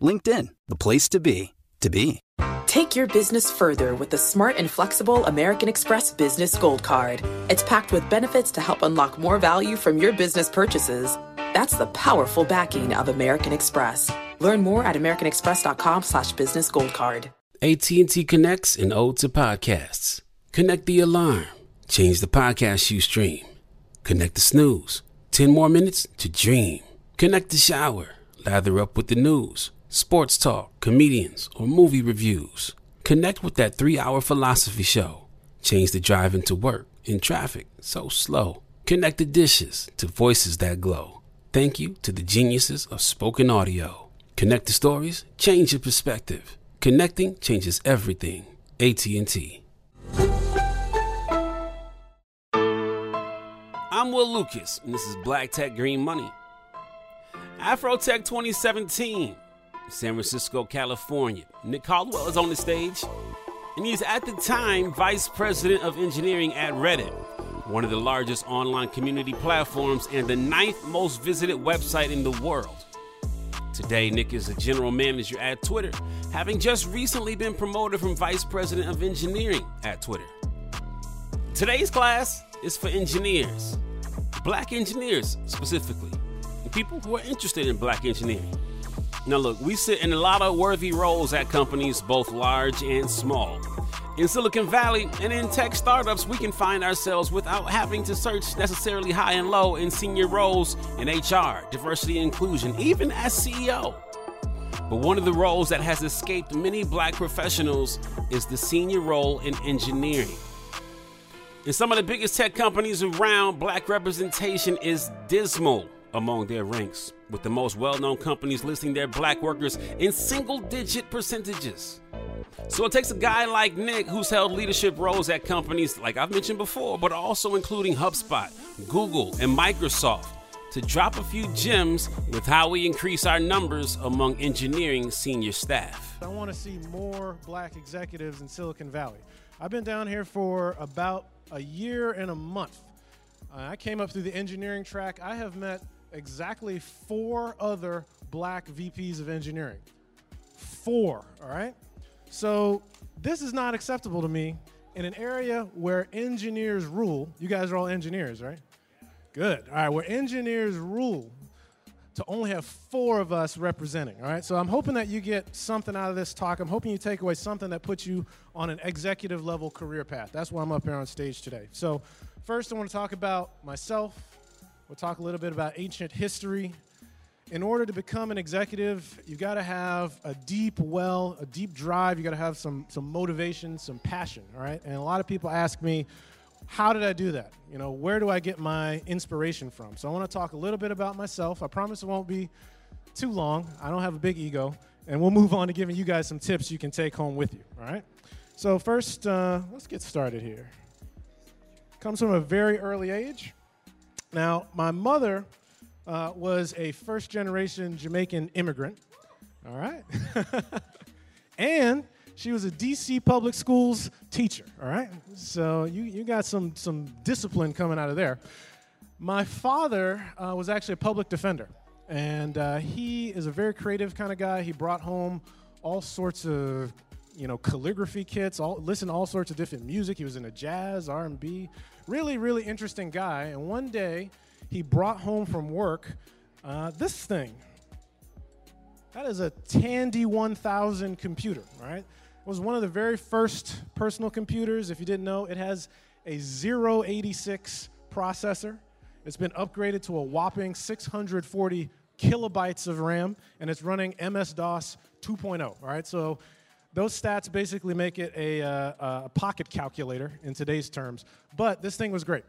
LinkedIn, the place to be, to be. Take your business further with the smart and flexible American Express Business Gold Card. It's packed with benefits to help unlock more value from your business purchases. That's the powerful backing of American Express. Learn more at americanexpress.com slash business gold card. AT&T connects and ode to podcasts. Connect the alarm. Change the podcast you stream. Connect the snooze. 10 more minutes to dream. Connect the shower. Lather up with the news sports talk, comedians, or movie reviews. Connect with that three hour philosophy show. Change the drive into work in traffic so slow. Connect the dishes to voices that glow. Thank you to the geniuses of spoken audio. Connect the stories, change your perspective. Connecting changes everything. AT&T. I'm Will Lucas, and this is Black Tech Green Money. Afrotech 2017 San Francisco, California. Nick Caldwell is on the stage, and he's at the time Vice President of Engineering at Reddit, one of the largest online community platforms and the ninth most visited website in the world. Today, Nick is a general manager at Twitter, having just recently been promoted from Vice President of Engineering at Twitter. Today's class is for engineers, black engineers specifically, and people who are interested in black engineering. Now, look, we sit in a lot of worthy roles at companies, both large and small. In Silicon Valley and in tech startups, we can find ourselves without having to search necessarily high and low in senior roles in HR, diversity and inclusion, even as CEO. But one of the roles that has escaped many black professionals is the senior role in engineering. In some of the biggest tech companies around, black representation is dismal among their ranks, with the most well known companies listing their black workers in single digit percentages. So it takes a guy like Nick, who's held leadership roles at companies like I've mentioned before, but also including HubSpot, Google, and Microsoft, to drop a few gems with how we increase our numbers among engineering senior staff. I want to see more black executives in Silicon Valley. I've been down here for about a year and a month. I came up through the engineering track. I have met exactly four other black VPs of engineering. Four, all right? So this is not acceptable to me in an area where engineers rule. You guys are all engineers, right? Good. All right, where engineers rule to only have four of us representing. All right, so I'm hoping that you get something out of this talk. I'm hoping you take away something that puts you on an executive level career path. That's why I'm up here on stage today. So, first, I want to talk about myself, We'll talk a little bit about ancient history, in order to become an executive, you've got to have a deep well, a deep drive. You've got to have some some motivation, some passion. All right. And a lot of people ask me, how did I do that? You know, where do I get my inspiration from? So I want to talk a little bit about myself. I promise it won't be too long. I don't have a big ego, and we'll move on to giving you guys some tips you can take home with you. All right. So first, uh, let's get started here. Comes from a very early age. Now, my mother uh, was a first generation Jamaican immigrant. All right. and she was a DC public schools teacher. All right. So you, you got some, some discipline coming out of there. My father uh, was actually a public defender. And uh, he is a very creative kind of guy. He brought home all sorts of you know calligraphy kits all listen to all sorts of different music he was in a jazz r&b really really interesting guy and one day he brought home from work uh, this thing. That is a Tandy 1000 computer, right? It was one of the very first personal computers. If you didn't know, it has a 086 processor. It's been upgraded to a whopping 640 kilobytes of RAM, and it's running MS DOS 2.0. All right, so those stats basically make it a, uh, a pocket calculator in today's terms. But this thing was great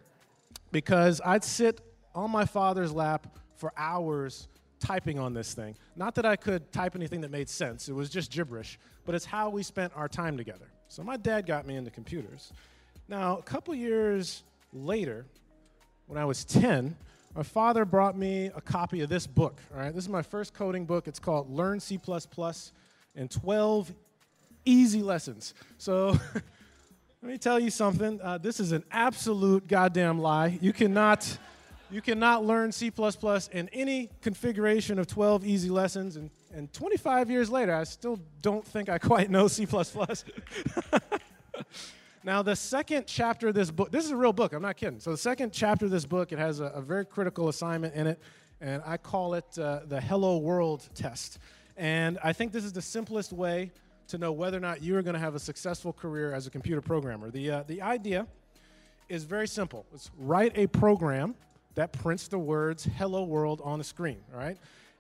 because I'd sit on my father's lap for hours typing on this thing. Not that I could type anything that made sense, it was just gibberish, but it's how we spent our time together. So my dad got me into computers. Now, a couple years later, when I was 10, my father brought me a copy of this book. All right, this is my first coding book. It's called Learn C in 12 Easy Lessons. So let me tell you something. Uh, this is an absolute goddamn lie. You cannot. You cannot learn C++ in any configuration of 12 easy lessons. And, and 25 years later, I still don't think I quite know C++. now, the second chapter of this book, this is a real book, I'm not kidding. So, the second chapter of this book, it has a, a very critical assignment in it, and I call it uh, the Hello World test. And I think this is the simplest way to know whether or not you are going to have a successful career as a computer programmer. The, uh, the idea is very simple it's write a program that prints the words hello world on the screen, all right?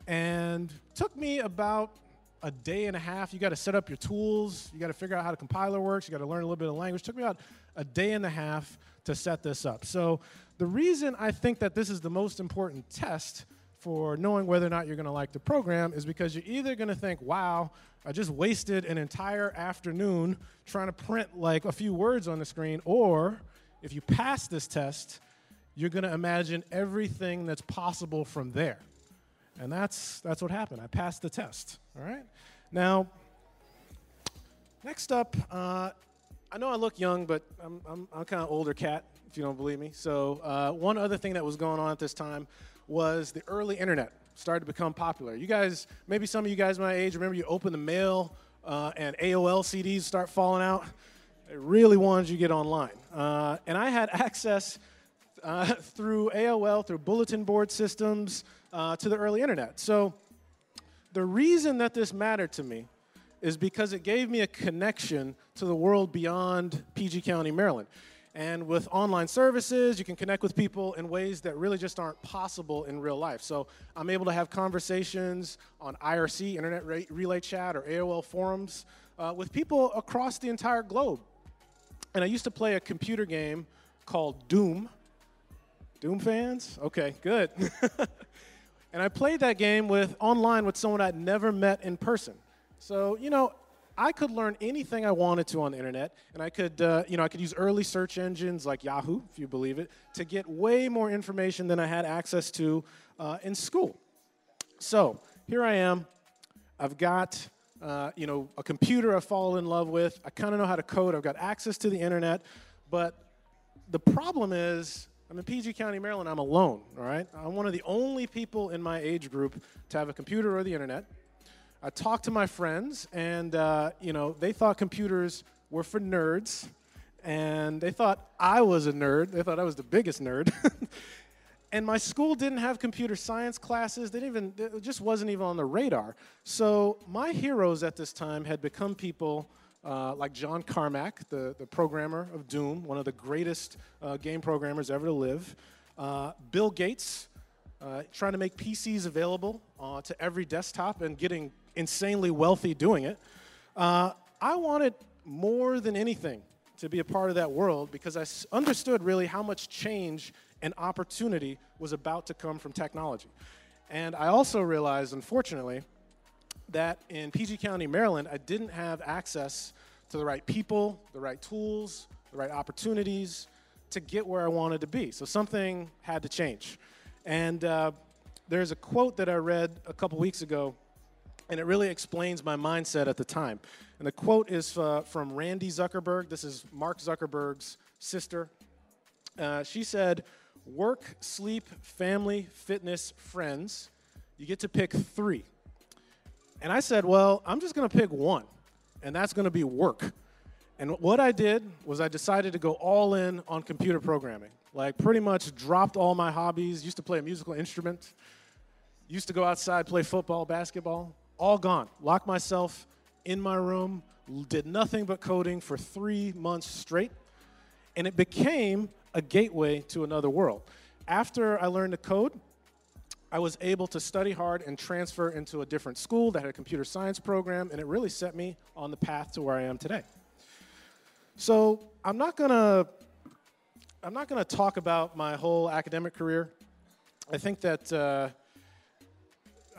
And took me about a day and a half. You got to set up your tools, you got to figure out how the compiler works, you got to learn a little bit of language. took me about a day and a half to set this up. So, the reason I think that this is the most important test for knowing whether or not you're going to like the program is because you're either going to think, wow, I just wasted an entire afternoon trying to print like a few words on the screen, or if you pass this test, you're going to imagine everything that's possible from there. And that's, that's what happened. I passed the test. All right? Now, next up, uh, I know I look young, but I'm, I'm, I'm kind of older cat, if you don't believe me. So, uh, one other thing that was going on at this time was the early internet started to become popular. You guys, maybe some of you guys my age, remember you open the mail uh, and AOL CDs start falling out? Really wanted you to get online. Uh, and I had access uh, through AOL, through bulletin board systems, uh, to the early internet. So the reason that this mattered to me is because it gave me a connection to the world beyond PG County, Maryland. And with online services, you can connect with people in ways that really just aren't possible in real life. So I'm able to have conversations on IRC, Internet Relay Chat, or AOL forums uh, with people across the entire globe. And I used to play a computer game called Doom Doom fans? Okay, good. and I played that game with online with someone I'd never met in person. So, you know, I could learn anything I wanted to on the internet, and I could, uh, you know, I could use early search engines like Yahoo, if you believe it, to get way more information than I had access to uh, in school. So here I am. I've got, uh, you know, a computer I've fallen in love with. I kind of know how to code. I've got access to the internet, but the problem is I'm in PG County, Maryland. I'm alone, all right? I'm one of the only people in my age group to have a computer or the internet. I talked to my friends, and, uh, you know, they thought computers were for nerds, and they thought I was a nerd. They thought I was the biggest nerd. and my school didn't have computer science classes. They didn't even, it just wasn't even on the radar. So my heroes at this time had become people uh, like John Carmack, the, the programmer of Doom, one of the greatest uh, game programmers ever to live. Uh, Bill Gates, uh, trying to make PCs available uh, to every desktop and getting insanely wealthy doing it. Uh, I wanted more than anything to be a part of that world because I understood really how much change and opportunity was about to come from technology. And I also realized, unfortunately, that in PG County, Maryland, I didn't have access to the right people, the right tools, the right opportunities to get where I wanted to be. So something had to change. And uh, there's a quote that I read a couple weeks ago, and it really explains my mindset at the time. And the quote is uh, from Randy Zuckerberg. This is Mark Zuckerberg's sister. Uh, she said, Work, sleep, family, fitness, friends. You get to pick three. And I said, Well, I'm just going to pick one, and that's going to be work. And what I did was I decided to go all in on computer programming. Like, pretty much dropped all my hobbies, used to play a musical instrument, used to go outside, play football, basketball, all gone. Locked myself in my room, did nothing but coding for three months straight. And it became a gateway to another world. After I learned to code, I was able to study hard and transfer into a different school that had a computer science program, and it really set me on the path to where I am today. So I'm not gonna I'm not gonna talk about my whole academic career. I think that uh,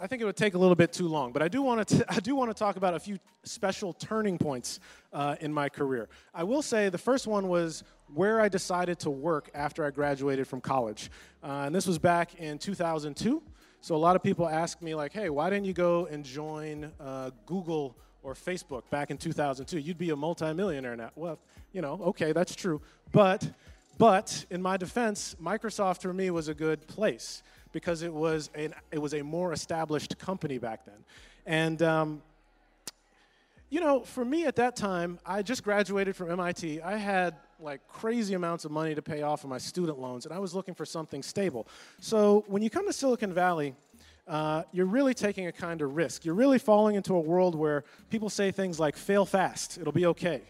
I think it would take a little bit too long, but I do want to I do want to talk about a few special turning points uh, in my career. I will say the first one was where I decided to work after I graduated from college, uh, and this was back in 2002. So a lot of people ask me like, "Hey, why didn't you go and join uh, Google?" Or Facebook back in 2002, you'd be a multimillionaire now. Well, you know, okay, that's true. But, but in my defense, Microsoft for me was a good place because it was, an, it was a more established company back then. And, um, you know, for me at that time, I just graduated from MIT. I had like crazy amounts of money to pay off of my student loans, and I was looking for something stable. So when you come to Silicon Valley, uh, you're really taking a kind of risk. You're really falling into a world where people say things like, fail fast, it'll be okay.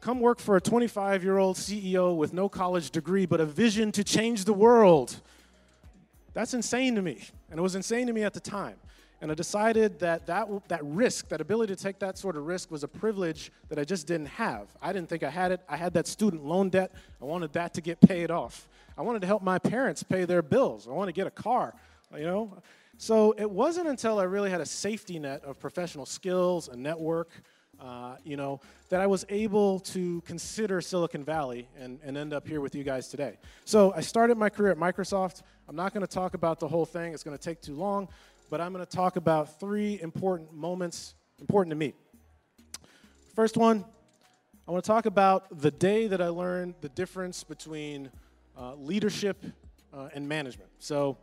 Come work for a 25 year old CEO with no college degree, but a vision to change the world. That's insane to me. And it was insane to me at the time. And I decided that, that that risk, that ability to take that sort of risk, was a privilege that I just didn't have. I didn't think I had it. I had that student loan debt. I wanted that to get paid off. I wanted to help my parents pay their bills. I wanted to get a car. You know, so it wasn't until I really had a safety net of professional skills, a network, uh, you know, that I was able to consider Silicon Valley and, and end up here with you guys today. So I started my career at Microsoft. I'm not going to talk about the whole thing, it's going to take too long, but I'm going to talk about three important moments important to me. First one, I want to talk about the day that I learned the difference between uh, leadership uh, and management. So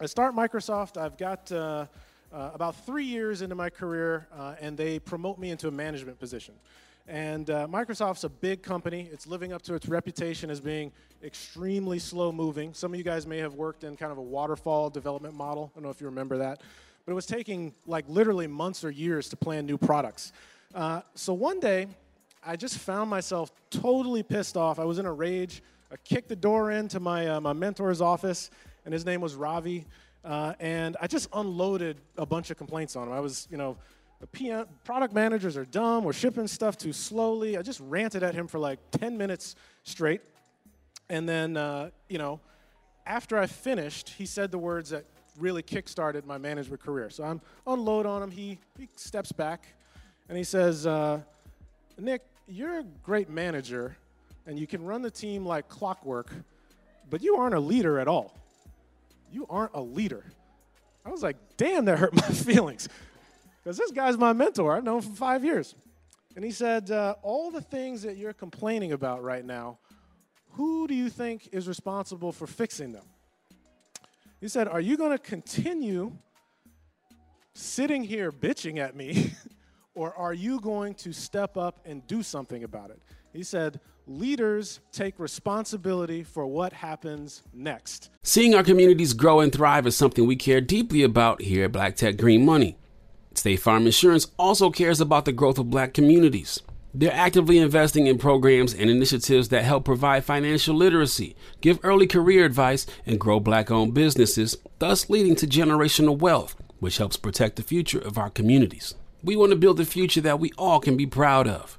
I start Microsoft. I've got uh, uh, about three years into my career, uh, and they promote me into a management position. And uh, Microsoft's a big company. It's living up to its reputation as being extremely slow moving. Some of you guys may have worked in kind of a waterfall development model. I don't know if you remember that. But it was taking like literally months or years to plan new products. Uh, so one day, I just found myself totally pissed off. I was in a rage. I kicked the door into my, uh, my mentor's office and his name was Ravi. Uh, and I just unloaded a bunch of complaints on him. I was, you know, PM, product managers are dumb. We're shipping stuff too slowly. I just ranted at him for like 10 minutes straight. And then, uh, you know, after I finished, he said the words that really kickstarted my management career. So I'm unload on him. He, he steps back and he says, uh, Nick, you're a great manager and you can run the team like clockwork, but you aren't a leader at all. You aren't a leader. I was like, Damn, that hurt my feelings. Because this guy's my mentor. I've known him for five years. And he said, uh, All the things that you're complaining about right now, who do you think is responsible for fixing them? He said, Are you going to continue sitting here bitching at me, or are you going to step up and do something about it? He said, leaders take responsibility for what happens next. Seeing our communities grow and thrive is something we care deeply about here at Black Tech Green Money. State Farm Insurance also cares about the growth of black communities. They're actively investing in programs and initiatives that help provide financial literacy, give early career advice, and grow black owned businesses thus leading to generational wealth, which helps protect the future of our communities. We want to build a future that we all can be proud of.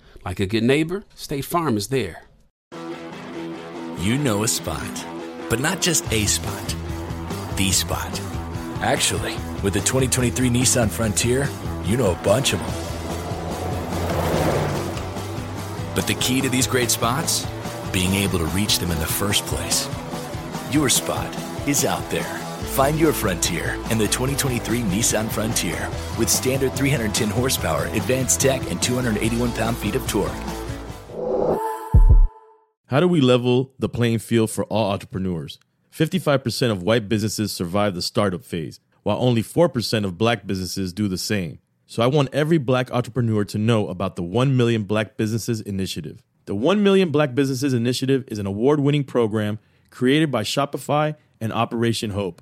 Like a good neighbor, State Farm is there. You know a spot, but not just a spot, the spot. Actually, with the 2023 Nissan Frontier, you know a bunch of them. But the key to these great spots? Being able to reach them in the first place. Your spot is out there. Find your frontier in the 2023 Nissan Frontier with standard 310 horsepower, advanced tech, and 281 pound feet of torque. How do we level the playing field for all entrepreneurs? 55% of white businesses survive the startup phase, while only 4% of black businesses do the same. So I want every black entrepreneur to know about the 1 Million Black Businesses Initiative. The 1 Million Black Businesses Initiative is an award winning program created by Shopify and Operation Hope.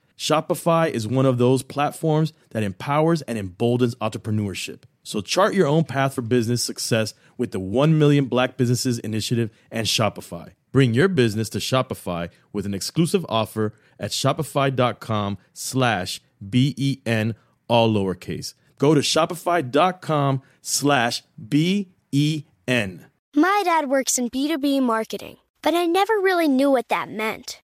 Shopify is one of those platforms that empowers and emboldens entrepreneurship. So chart your own path for business success with the 1 Million Black Businesses Initiative and Shopify. Bring your business to Shopify with an exclusive offer at shopify.com slash B-E-N, all lowercase. Go to shopify.com slash B-E-N. My dad works in B2B marketing, but I never really knew what that meant.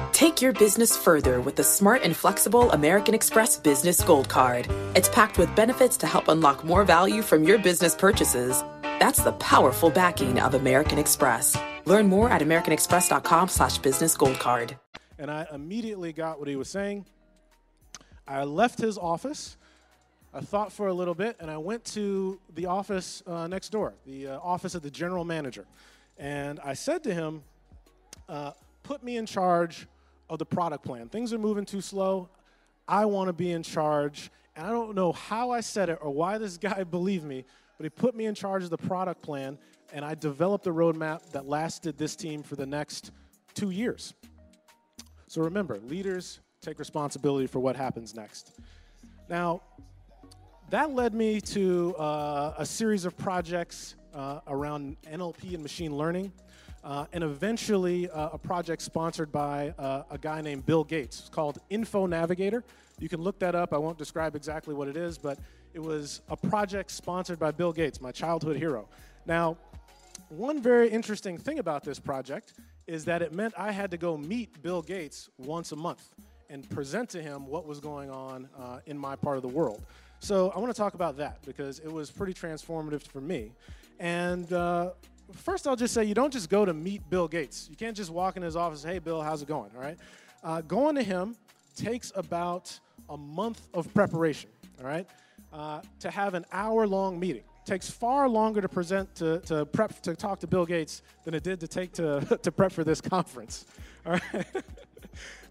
Take your business further with the smart and flexible American Express Business Gold Card. It's packed with benefits to help unlock more value from your business purchases. That's the powerful backing of American Express. Learn more at americanexpress.com slash business gold card. And I immediately got what he was saying. I left his office. I thought for a little bit, and I went to the office uh, next door, the uh, office of the general manager. And I said to him, uh, put me in charge of the product plan. Things are moving too slow. I want to be in charge. And I don't know how I said it or why this guy believed me, but he put me in charge of the product plan, and I developed a roadmap that lasted this team for the next two years. So remember, leaders take responsibility for what happens next. Now, that led me to uh, a series of projects uh, around NLP and machine learning. Uh, and eventually uh, a project sponsored by uh, a guy named Bill Gates. It's called Info Navigator. You can look that up. I won't describe exactly what it is, but it was a project sponsored by Bill Gates, my childhood hero. Now, one very interesting thing about this project is that it meant I had to go meet Bill Gates once a month and present to him what was going on uh, in my part of the world. So I want to talk about that because it was pretty transformative for me. And uh, first, I'll just say you don't just go to meet Bill Gates. You can't just walk in his office, hey, Bill, how's it going? All right. Uh, going to him takes about a month of preparation, all right, uh, to have an hour long meeting takes far longer to present to, to prep to talk to Bill Gates than it did to take to, to prep for this conference. All right.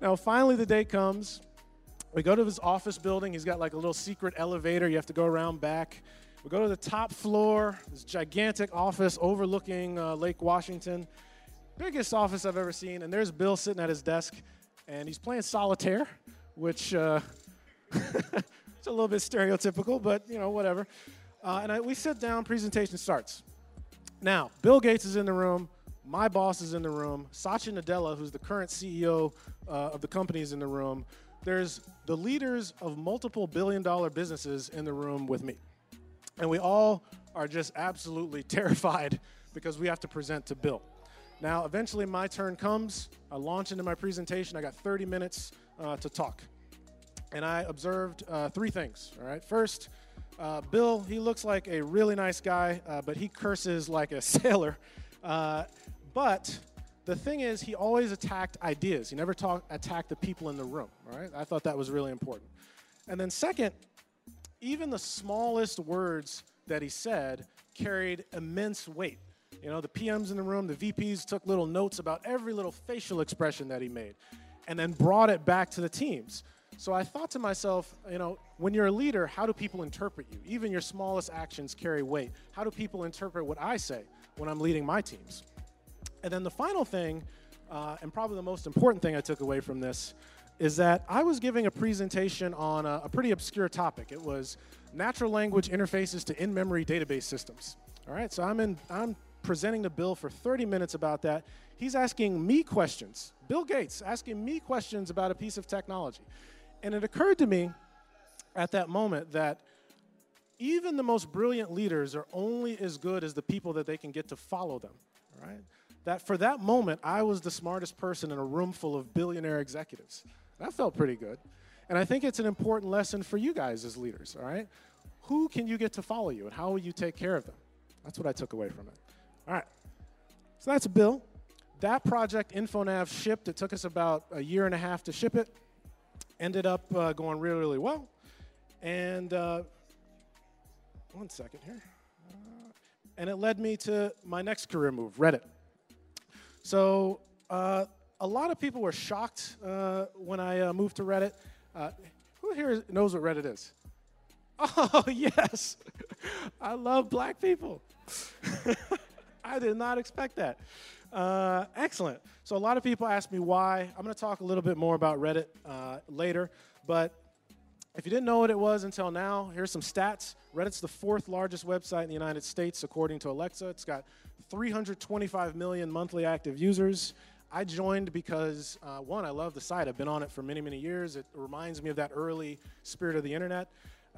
now finally the day comes. We go to his office building. He's got like a little secret elevator. You have to go around back. We go to the top floor, this gigantic office overlooking uh, Lake Washington. Biggest office I've ever seen. And there's Bill sitting at his desk, and he's playing solitaire, which uh, it's a little bit stereotypical, but you know, whatever. Uh, and I, we sit down, presentation starts. Now, Bill Gates is in the room. My boss is in the room. Satya Nadella, who's the current CEO uh, of the company, is in the room. There's the leaders of multiple billion dollar businesses in the room with me. And we all are just absolutely terrified because we have to present to Bill. Now, eventually, my turn comes. I launch into my presentation. I got 30 minutes uh, to talk. And I observed uh, three things. All right. First, uh, Bill, he looks like a really nice guy, uh, but he curses like a sailor. Uh, but the thing is, he always attacked ideas. He never talk, attacked the people in the room. All right, I thought that was really important. And then second, even the smallest words that he said carried immense weight. You know, the PMs in the room, the VPs took little notes about every little facial expression that he made, and then brought it back to the teams. So I thought to myself, you know, when you're a leader, how do people interpret you? Even your smallest actions carry weight. How do people interpret what I say when I'm leading my teams? And then the final thing, uh, and probably the most important thing I took away from this, is that I was giving a presentation on a, a pretty obscure topic. It was natural language interfaces to in-memory database systems. All right, so I'm in, I'm presenting to bill for 30 minutes about that. He's asking me questions. Bill Gates asking me questions about a piece of technology. And it occurred to me at that moment that even the most brilliant leaders are only as good as the people that they can get to follow them, right? That for that moment, I was the smartest person in a room full of billionaire executives. That felt pretty good. And I think it's an important lesson for you guys as leaders, all right? Who can you get to follow you and how will you take care of them? That's what I took away from it. All right. So that's Bill. That project, InfoNav, shipped. It took us about a year and a half to ship it ended up uh, going really, really well. And uh, one second here. And it led me to my next career move, Reddit. So uh, a lot of people were shocked uh, when I uh, moved to Reddit. who here knows what Reddit is? Oh, yes. I love black people. I did not expect that. Uh, excellent. So a lot of people ask me why. I'm going to talk a little bit more about Reddit uh, later, but if you didn't know what it was until now, here's some stats. Reddit's the fourth largest website in the United States, according to Alexa. It's got 325 million monthly active users. I joined because, uh, one, I love the site. I've been on it for many, many years. It reminds me of that early spirit of the internet.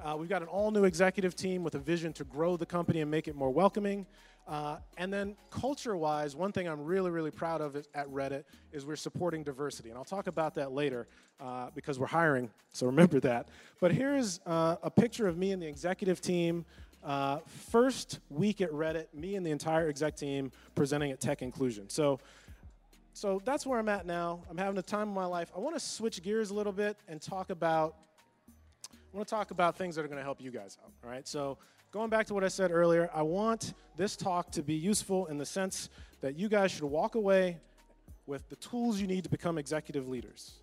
Uh, we've got an all new executive team with a vision to grow the company and make it more welcoming. Uh, and then culture wise, one thing I'm really, really proud of at Reddit is we're supporting diversity. And I'll talk about that later uh, because we're hiring, so remember that. But here's uh, a picture of me and the executive team. Uh, first week at Reddit, me and the entire exec team presenting at Tech Inclusion. So, so that's where I'm at now. I'm having a time of my life. I want to switch gears a little bit and talk about. I want to talk about things that are going to help you guys out. All right, so going back to what I said earlier, I want this talk to be useful in the sense that you guys should walk away with the tools you need to become executive leaders.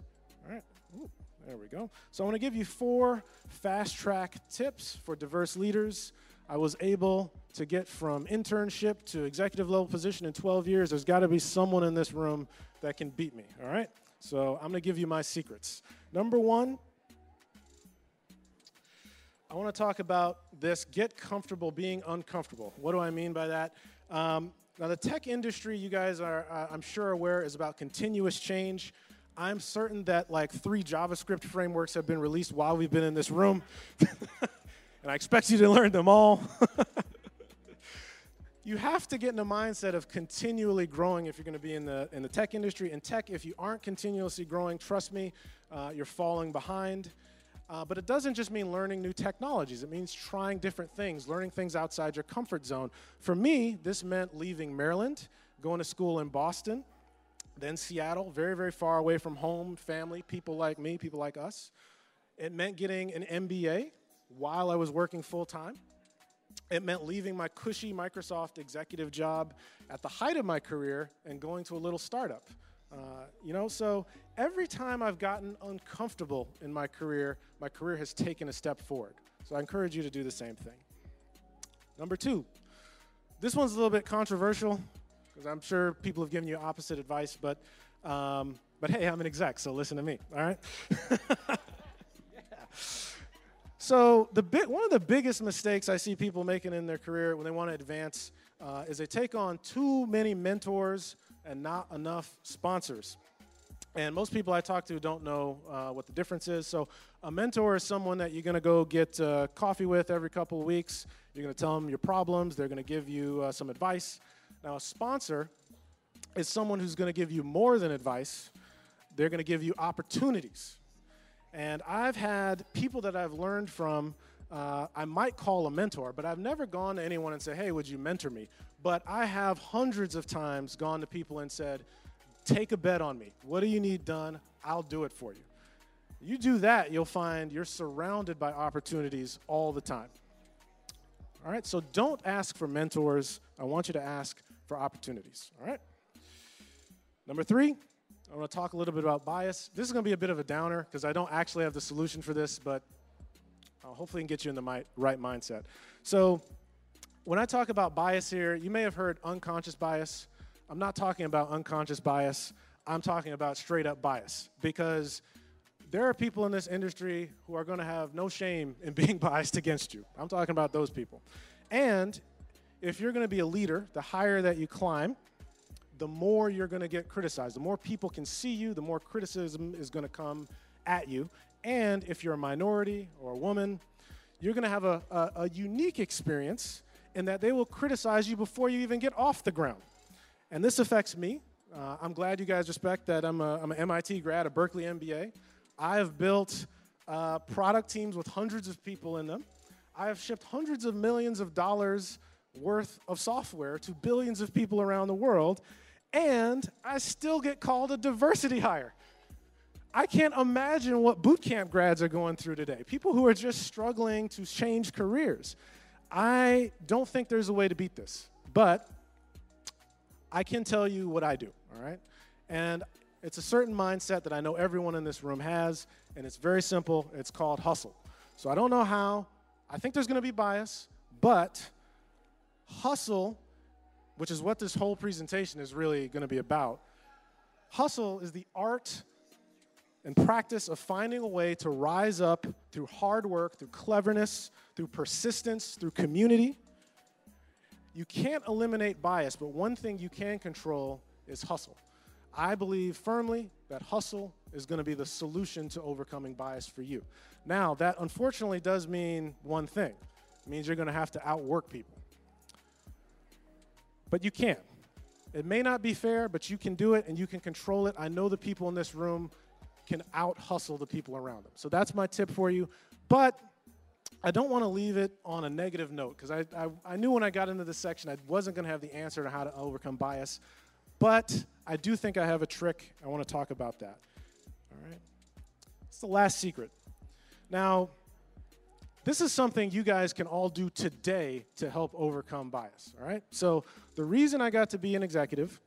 All right, Ooh, there we go. So I want to give you four fast track tips for diverse leaders. I was able to get from internship to executive level position in 12 years. There's got to be someone in this room that can beat me, all right? So I'm going to give you my secrets. Number one, I want to talk about this get comfortable being uncomfortable. What do I mean by that? Um, now, the tech industry, you guys are, uh, I'm sure, aware, is about continuous change. I'm certain that like three JavaScript frameworks have been released while we've been in this room, and I expect you to learn them all. you have to get in a mindset of continually growing if you're going to be in the in the tech industry. In tech, if you aren't continuously growing, trust me, uh, you're falling behind. Uh, but it doesn't just mean learning new technologies. It means trying different things, learning things outside your comfort zone. For me, this meant leaving Maryland, going to school in Boston, then Seattle, very, very far away from home, family, people like me, people like us. It meant getting an MBA while I was working full time. It meant leaving my cushy Microsoft executive job at the height of my career and going to a little startup. Uh, you know, so every time I've gotten uncomfortable in my career, my career has taken a step forward. So I encourage you to do the same thing. Number two, this one's a little bit controversial because I'm sure people have given you opposite advice, but um, but hey, I'm an exec, so listen to me. All right. yeah. So the big, one of the biggest mistakes I see people making in their career when they want to advance uh, is they take on too many mentors and not enough sponsors. And most people I talk to don't know uh, what the difference is. So, a mentor is someone that you're going to go get uh, coffee with every couple of weeks. You're going to tell them your problems, they're going to give you uh, some advice. Now, a sponsor is someone who's going to give you more than advice, they're going to give you opportunities. And I've had people that I've learned from, uh, I might call a mentor, but I've never gone to anyone and said, hey, would you mentor me? But I have hundreds of times gone to people and said, take a bet on me. What do you need done? I'll do it for you. You do that, you'll find you're surrounded by opportunities all the time. All right, so don't ask for mentors. I want you to ask for opportunities. All right? Number three, I want to talk a little bit about bias. This is going to be a bit of a downer because I don't actually have the solution for this, but I'll hopefully can get you in the mi- right mindset. So, when I talk about bias here, you may have heard unconscious bias. I'm not talking about unconscious bias. I'm talking about straight up bias because there are people in this industry who are going to have no shame in being biased against you. I'm talking about those people. And if you're going to be a leader, the higher that you climb, the more you're going to get criticized. The more people can see you, the more criticism is going to come at you. And if you're a minority or a woman, you're going to have a, a, a unique experience in that they will criticize you before you even get off the ground. And this affects me. Uh, I'm glad you guys respect that I'm, a, I'm an MIT grad, a Berkeley MBA. I have built uh, product teams with hundreds of people in them. I have shipped hundreds of millions of dollars worth of software to billions of people around the world, and I still get called a diversity hire. I can't imagine what boot camp grads are going through today. People who are just struggling to change careers. I don't think there's a way to beat this, but I can tell you what I do, all right? And it's a certain mindset that I know everyone in this room has, and it's very simple. It's called hustle. So I don't know how. I think there's going to be bias, but hustle, which is what this whole presentation is really going to be about, hustle is the art and practice of finding a way to rise up through hard work, through cleverness, through persistence, through community. You can't eliminate bias, but one thing you can control is hustle. I believe firmly that hustle is going to be the solution to overcoming bias for you. Now, that unfortunately does mean one thing it means you're going to have to outwork people. But you can. It may not be fair, but you can do it and you can control it. I know the people in this room can out hustle the people around them. So that's my tip for you. But I don't want to leave it on a negative note because I, I, I, knew when I got into this section I wasn't going to have the answer to how to overcome bias. But I do think I have a trick. I want to talk about that. All right. It's the last secret. Now, this is something you guys can all do today to help overcome bias. All right. So, the reason I got to be an executive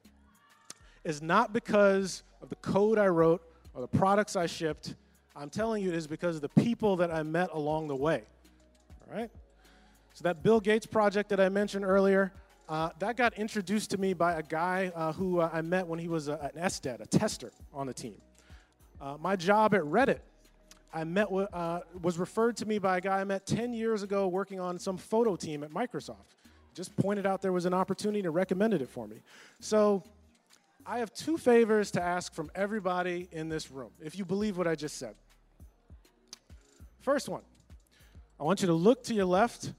is not because of the code I wrote or the products I shipped. I'm telling you it is because of the people that I met along the way. All right? So, that Bill Gates project that I mentioned earlier, uh, that got introduced to me by a guy uh, who uh, I met when he was a, an SDET, a tester on the team. Uh, my job at Reddit, I met w- uh, was referred to me by a guy I met 10 years ago working on some photo team at Microsoft. Just pointed out there was an opportunity and recommended it for me. So, I have two favors to ask from everybody in this room, if you believe what I just said. First one, I want you to look to your left,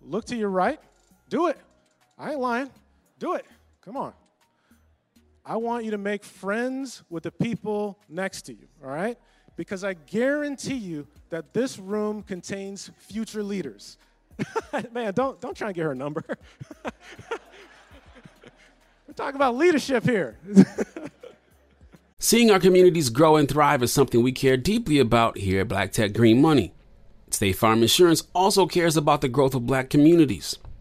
look to your right, do it. I ain't lying. Do it. Come on. I want you to make friends with the people next to you, all right? Because I guarantee you that this room contains future leaders. Man, don't, don't try and get her number. We're talking about leadership here. Seeing our communities grow and thrive is something we care deeply about here at Black Tech Green Money. State Farm Insurance also cares about the growth of black communities.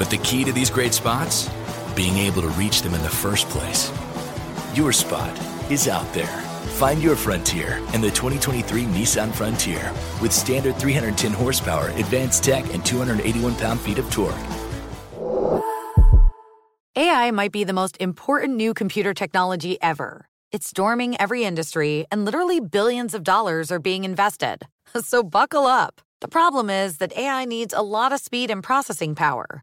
But the key to these great spots? Being able to reach them in the first place. Your spot is out there. Find your frontier in the 2023 Nissan Frontier with standard 310 horsepower, advanced tech, and 281 pound feet of torque. AI might be the most important new computer technology ever. It's storming every industry, and literally billions of dollars are being invested. So buckle up. The problem is that AI needs a lot of speed and processing power.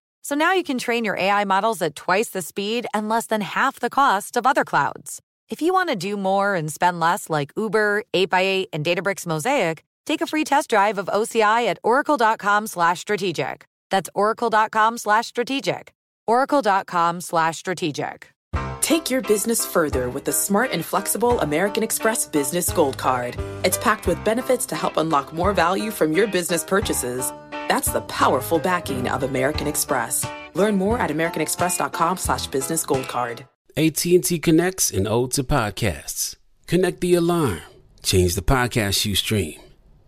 So now you can train your AI models at twice the speed and less than half the cost of other clouds. If you want to do more and spend less like Uber, 8x8, and Databricks Mosaic, take a free test drive of OCI at oracle.com slash strategic. That's oracle.com slash strategic. oracle.com slash strategic. Take your business further with the smart and flexible American Express Business Gold Card. It's packed with benefits to help unlock more value from your business purchases. That's the powerful backing of American Express. Learn more at americanexpress.com slash business gold card. AT&T connects and ode to podcasts. Connect the alarm. Change the podcast you stream.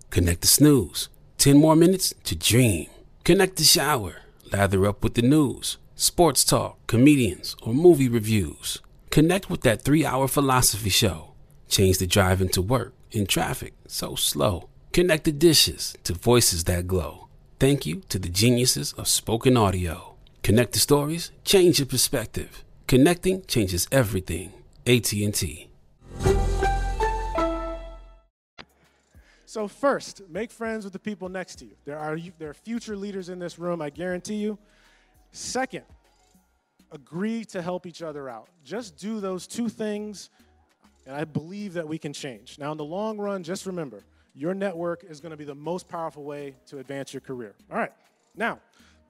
Connect the snooze. 10 more minutes to dream. Connect the shower. Lather up with the news, sports talk, comedians, or movie reviews. Connect with that three hour philosophy show. Change the drive into work in traffic so slow. Connect the dishes to voices that glow. Thank you to the geniuses of spoken audio. Connect the stories, change your perspective. Connecting changes everything. AT&T. So first, make friends with the people next to you. There are there are future leaders in this room, I guarantee you. Second, agree to help each other out. Just do those two things and I believe that we can change. Now in the long run, just remember, your network is going to be the most powerful way to advance your career. All right, now,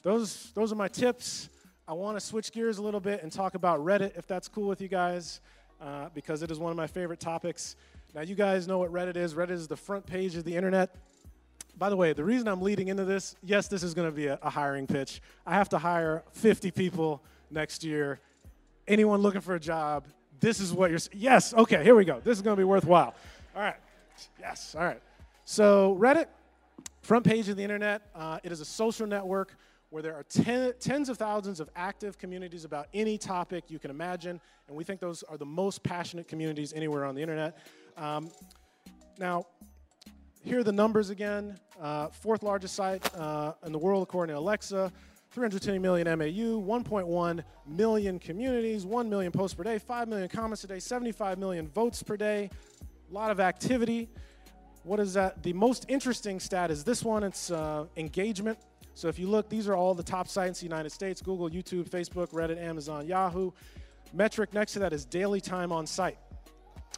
those, those are my tips. I want to switch gears a little bit and talk about Reddit, if that's cool with you guys, uh, because it is one of my favorite topics. Now, you guys know what Reddit is. Reddit is the front page of the internet. By the way, the reason I'm leading into this, yes, this is going to be a, a hiring pitch. I have to hire 50 people next year. Anyone looking for a job, this is what you're. Yes, okay, here we go. This is going to be worthwhile. All right. Yes, all right. So, Reddit, front page of the internet, uh, it is a social network where there are ten, tens of thousands of active communities about any topic you can imagine, and we think those are the most passionate communities anywhere on the internet. Um, now, here are the numbers again. Uh, fourth largest site uh, in the world according to Alexa. 320 million MAU, 1.1 million communities, 1 million posts per day, 5 million comments a day, 75 million votes per day, a lot of activity. What is that? The most interesting stat is this one. It's uh, engagement. So if you look, these are all the top sites in the United States Google, YouTube, Facebook, Reddit, Amazon, Yahoo. metric next to that is daily time on site.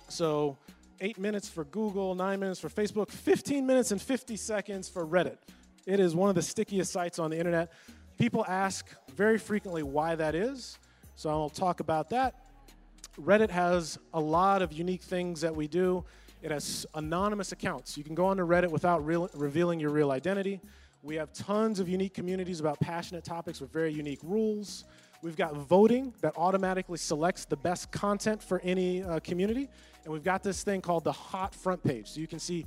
So, eight minutes for Google, nine minutes for Facebook, 15 minutes and 50 seconds for Reddit. It is one of the stickiest sites on the internet. People ask very frequently why that is, so I'll talk about that. Reddit has a lot of unique things that we do. It has anonymous accounts. You can go onto Reddit without real, revealing your real identity. We have tons of unique communities about passionate topics with very unique rules. We've got voting that automatically selects the best content for any uh, community. And we've got this thing called the hot front page. So you can see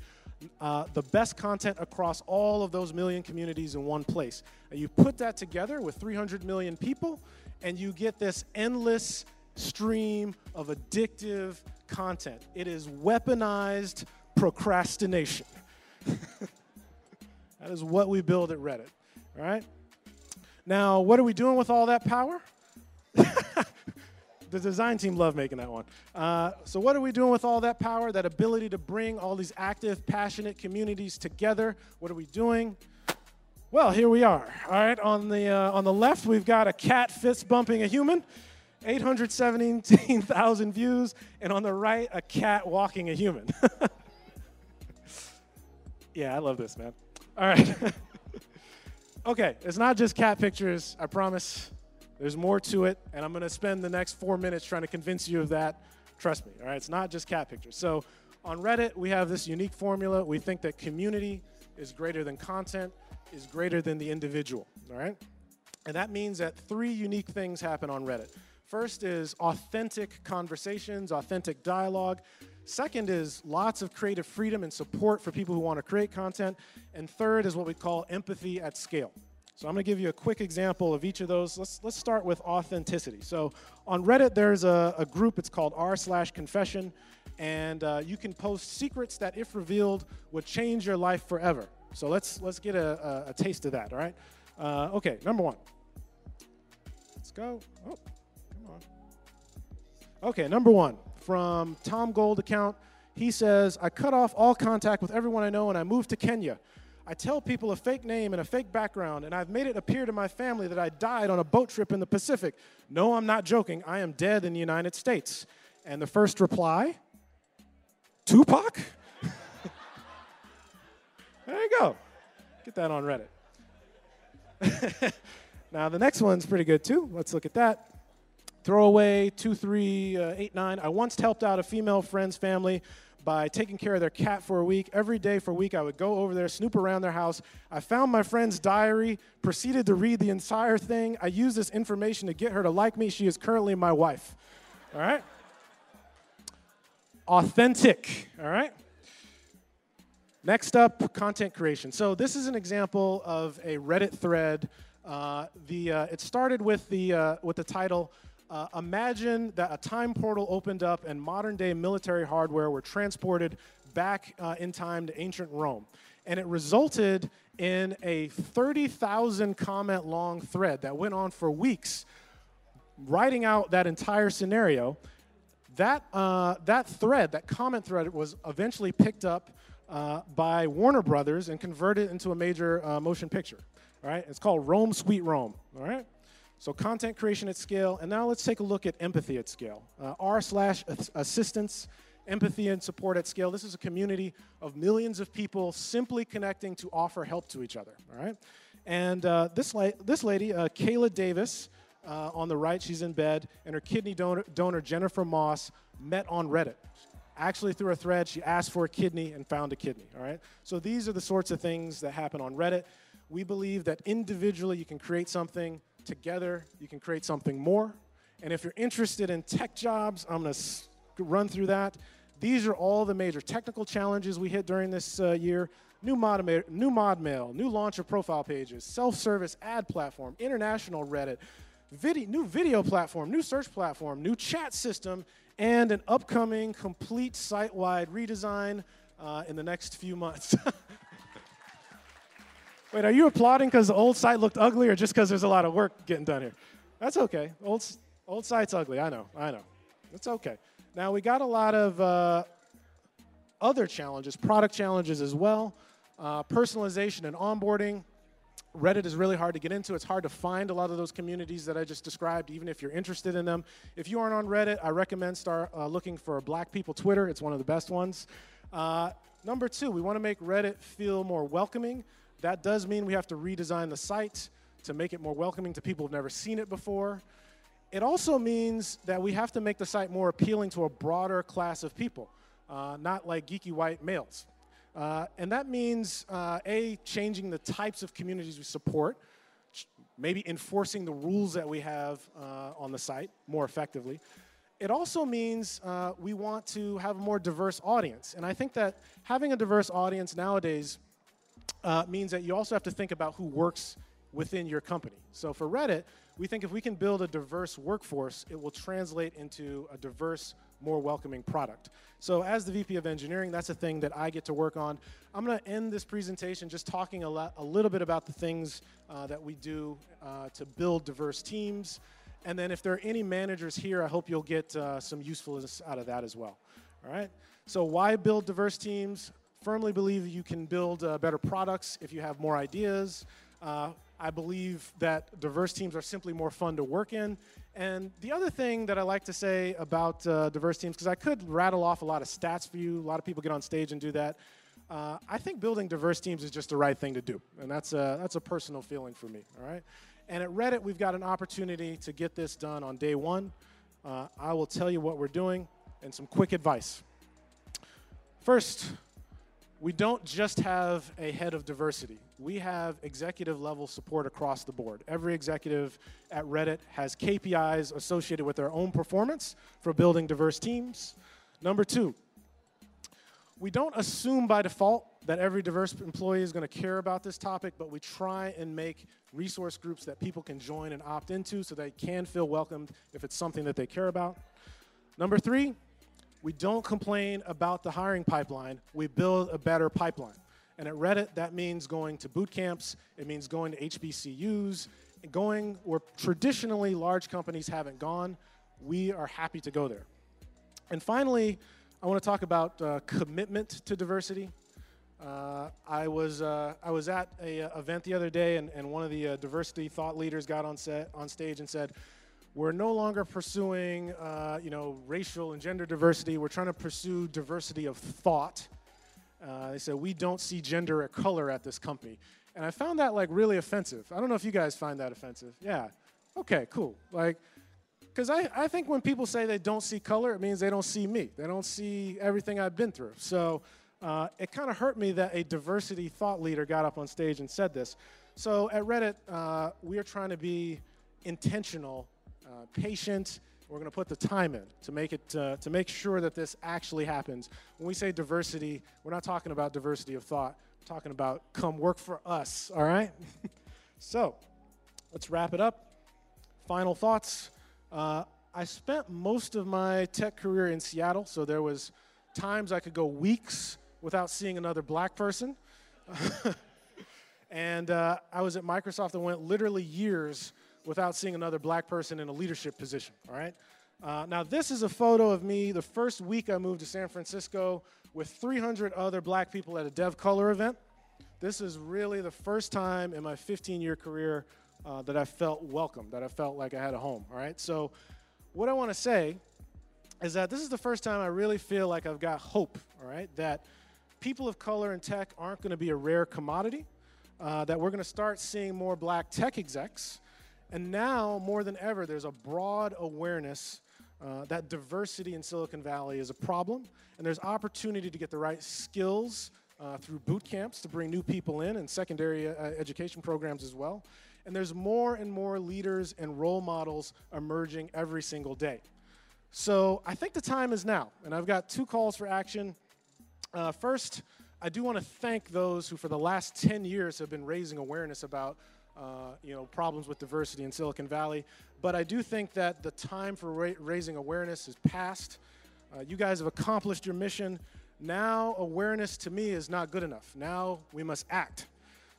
uh, the best content across all of those million communities in one place. And you put that together with 300 million people, and you get this endless stream of addictive content. It is weaponized procrastination. that is what we build at Reddit. All right? Now, what are we doing with all that power? the design team loved making that one. Uh, so, what are we doing with all that power, that ability to bring all these active, passionate communities together? What are we doing? Well, here we are. All right, on the uh, on the left, we've got a cat fist bumping a human, 817,000 views, and on the right, a cat walking a human. yeah, I love this, man. All right. Okay, it's not just cat pictures, I promise. There's more to it, and I'm to spend the next four minutes trying to convince you of that. Trust me, all right? It's not just cat pictures. So on Reddit, we have this unique formula. We think that community is greater than content, is greater than the individual, all right? And that means that three unique things happen on Reddit. First is authentic conversations, authentic dialogue. Second is lots of creative freedom and support for people who want to create content. And third is what we call empathy at scale. So I'm going to give you a quick example of each of those. Let's, let's start with authenticity. So on Reddit, there's a, a group, it's called r slash confession, and uh, you can post secrets that, if revealed, would change your life forever. So let's, let's get a, a, a taste of that, all right? Uh, okay, number one. Let's go. Oh, on. Okay, number one from Tom Gold account. He says, I cut off all contact with everyone I know and I moved to Kenya. I tell people a fake name and a fake background, and I've made it appear to my family that I died on a boat trip in the Pacific. No, I'm not joking. I am dead in the United States. And the first reply Tupac? there you go. Get that on Reddit. now, the next one's pretty good too. Let's look at that. Throwaway 2389. Uh, I once helped out a female friend's family by taking care of their cat for a week. Every day for a week, I would go over there, snoop around their house. I found my friend's diary, proceeded to read the entire thing. I used this information to get her to like me. She is currently my wife. All right? Authentic. All right? Next up, content creation. So this is an example of a Reddit thread. Uh, the, uh, it started with the, uh, with the title, uh, imagine that a time portal opened up and modern day military hardware were transported back uh, in time to ancient Rome. And it resulted in a 30,000 comment long thread that went on for weeks, writing out that entire scenario. That, uh, that thread, that comment thread, was eventually picked up uh, by Warner Brothers and converted into a major uh, motion picture. All right, it's called Rome Sweet Rome. All right. So content creation at scale, and now let's take a look at empathy at scale. Uh, R slash assistance, empathy and support at scale. This is a community of millions of people simply connecting to offer help to each other. All right, and uh, this la- this lady, uh, Kayla Davis, uh, on the right, she's in bed, and her kidney donor, donor Jennifer Moss met on Reddit. Actually, through a thread, she asked for a kidney and found a kidney. All right, so these are the sorts of things that happen on Reddit. We believe that individually you can create something together, you can create something more. And if you're interested in tech jobs, I'm going to run through that. These are all the major technical challenges we hit during this uh, year. New mod, new mod mail, new launch of profile pages, self-service ad platform, international Reddit, video, new video platform, new search platform, new chat system, and an upcoming complete site-wide redesign uh, in the next few months. Wait, are you applauding because the old site looked ugly or just because there's a lot of work getting done here? That's okay. Old, old site's ugly. I know. I know. It's okay. Now, we got a lot of uh, other challenges, product challenges as well, uh, personalization and onboarding. Reddit is really hard to get into. It's hard to find a lot of those communities that I just described, even if you're interested in them. If you aren't on Reddit, I recommend start uh, looking for Black People Twitter. It's one of the best ones. Uh, number two, we want to make Reddit feel more welcoming. That does mean we have to redesign the site to make it more welcoming to people who've never seen it before. It also means that we have to make the site more appealing to a broader class of people, uh, not like geeky white males. Uh, and that means, uh, A, changing the types of communities we support, maybe enforcing the rules that we have uh, on the site more effectively. It also means uh, we want to have a more diverse audience. And I think that having a diverse audience nowadays uh, means that you also have to think about who works within your company. So for Reddit, we think if we can build a diverse workforce, it will translate into a diverse, more welcoming product. So as the VP of Engineering, that's a thing that I get to work on. I'm to end this presentation just talking a, a little bit about the things uh, that we do uh, to build diverse teams. And then if there are any managers here, I hope you'll get uh, some usefulness out of that as well. All right? So why build diverse teams? Firmly believe you can build uh, better products if you have more ideas. Uh, I believe that diverse teams are simply more fun to work in. And the other thing that I like to say about uh, diverse teams, because I could rattle off a lot of stats for you, a lot of people get on stage and do that. Uh, I think building diverse teams is just the right thing to do, and that's a, that's a personal feeling for me. All right, and at Reddit we've got an opportunity to get this done on day one. Uh, I will tell you what we're doing and some quick advice. First, we don't just have a head of diversity. We have executive level support across the board. Every executive at Reddit has KPIs associated with their own performance for building diverse teams. Number two, we don't assume by default that every diverse employee is going to care about this topic, but we try and make resource groups that people can join and opt into so they can feel welcomed if it's something that they care about. Number three, we don't complain about the hiring pipeline, we build a better pipeline. And at Reddit, that means going to boot camps, it means going to HBCUs, going where traditionally large companies haven't gone. We are happy to go there. And finally, I want to talk about uh, commitment to diversity. Uh, I was uh, I was at a uh, event the other day, and, and one of the uh, diversity thought leaders got on set on stage and said, we're no longer pursuing, uh, you know, racial and gender diversity. We're trying to pursue diversity of thought. Uh, they said we don't see gender or color at this company, and I found that like really offensive. I don't know if you guys find that offensive. Yeah. Okay. Cool. Like, because I, I think when people say they don't see color, it means they don't see me. They don't see everything I've been through. So uh, it kind of hurt me that a diversity thought leader got up on stage and said this. So at Reddit, uh, we are trying to be intentional uh, patient. We're going to put the time in to make it uh, to make sure that this actually happens. When we say diversity, we're not talking about diversity of thought. We're talking about come work for us. All right. so, let's wrap it up. Final thoughts. Uh, I spent most of my tech career in Seattle, so there was times I could go weeks without seeing another black person. and uh, I was at Microsoft and went literally years without seeing another black person in a leadership position, all right? Uh, now, this is a photo of me the first week I moved to San Francisco with 300 other black people at a Dev Color event. This is really the first time in my 15 year career uh, that I felt welcome, that I felt like I had a home, all right? So, what I wanna say is that this is the first time I really feel like I've got hope, all right? That people of color in tech aren't gonna be a rare commodity, uh, that we're gonna start seeing more black tech execs and now, more than ever, there's a broad awareness uh, that diversity in Silicon Valley is a problem, and there's opportunity to get the right skills uh, through boot camps to bring new people in and secondary uh, education programs as well. And there's more and more leaders and role models emerging every single day. So I think the time is now, and I've got two calls for action. Uh, first, I do want to thank those who, for the last 10 years, have been raising awareness about uh, you know, problems with diversity in Silicon Valley. But I do think that the time for ra- raising awareness is past. Uh, you guys have accomplished your mission. Now, awareness to me is not good enough. Now, we must act.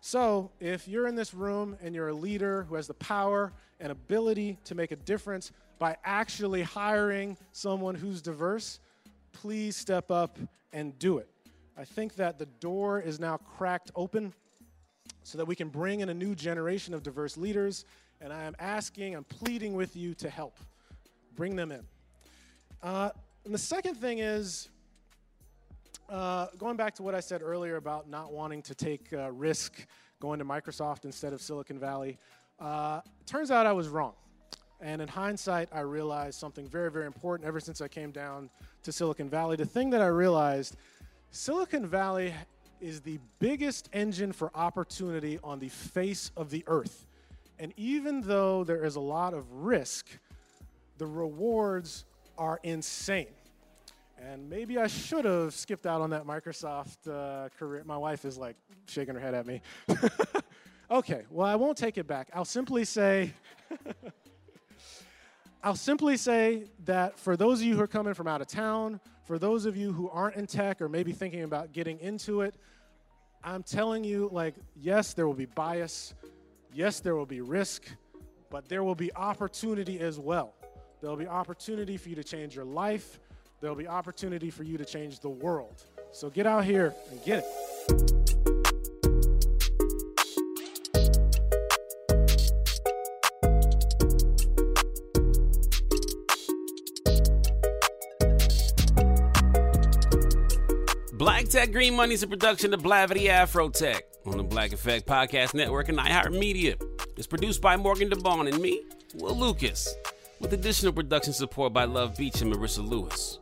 So, if you're in this room and you're a leader who has the power and ability to make a difference by actually hiring someone who's diverse, please step up and do it. I think that the door is now cracked open so that we can bring in a new generation of diverse leaders. And I am asking, I'm pleading with you to help. Bring them in. Uh, and the second thing is uh, going back to what I said earlier about not wanting to take uh, risk going to Microsoft instead of Silicon Valley. Uh, turns out I was wrong. And in hindsight, I realized something very, very important ever since I came down to Silicon Valley. The thing that I realized Silicon Valley is the biggest engine for opportunity on the face of the earth. And even though there is a lot of risk, the rewards are insane. And maybe I should have skipped out on that Microsoft uh, career. My wife is like shaking her head at me. okay, well, I won't take it back. I'll simply say, I'll simply say that for those of you who are coming from out of town, for those of you who aren't in tech or maybe thinking about getting into it, I'm telling you, like, yes, there will be bias. Yes, there will be risk, but there will be opportunity as well. There will be opportunity for you to change your life there'll be opportunity for you to change the world. So get out here and get it. Tech Green Money is a production of Blavity Afro Tech on the Black Effect Podcast Network and iHeartMedia. It's produced by Morgan DeBaun and me, Will Lucas with additional production support by Love Beach and Marissa Lewis.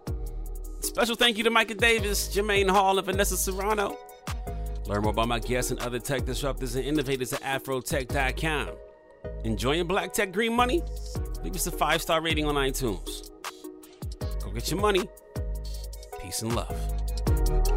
Special thank you to Micah Davis, Jermaine Hall, and Vanessa Serrano. Learn more about my guests and other tech disruptors and innovators at afrotech.com. Enjoying Black Tech Green Money? Leave us a five star rating on iTunes. Go get your money. Peace and love.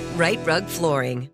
Rite Rug Flooring.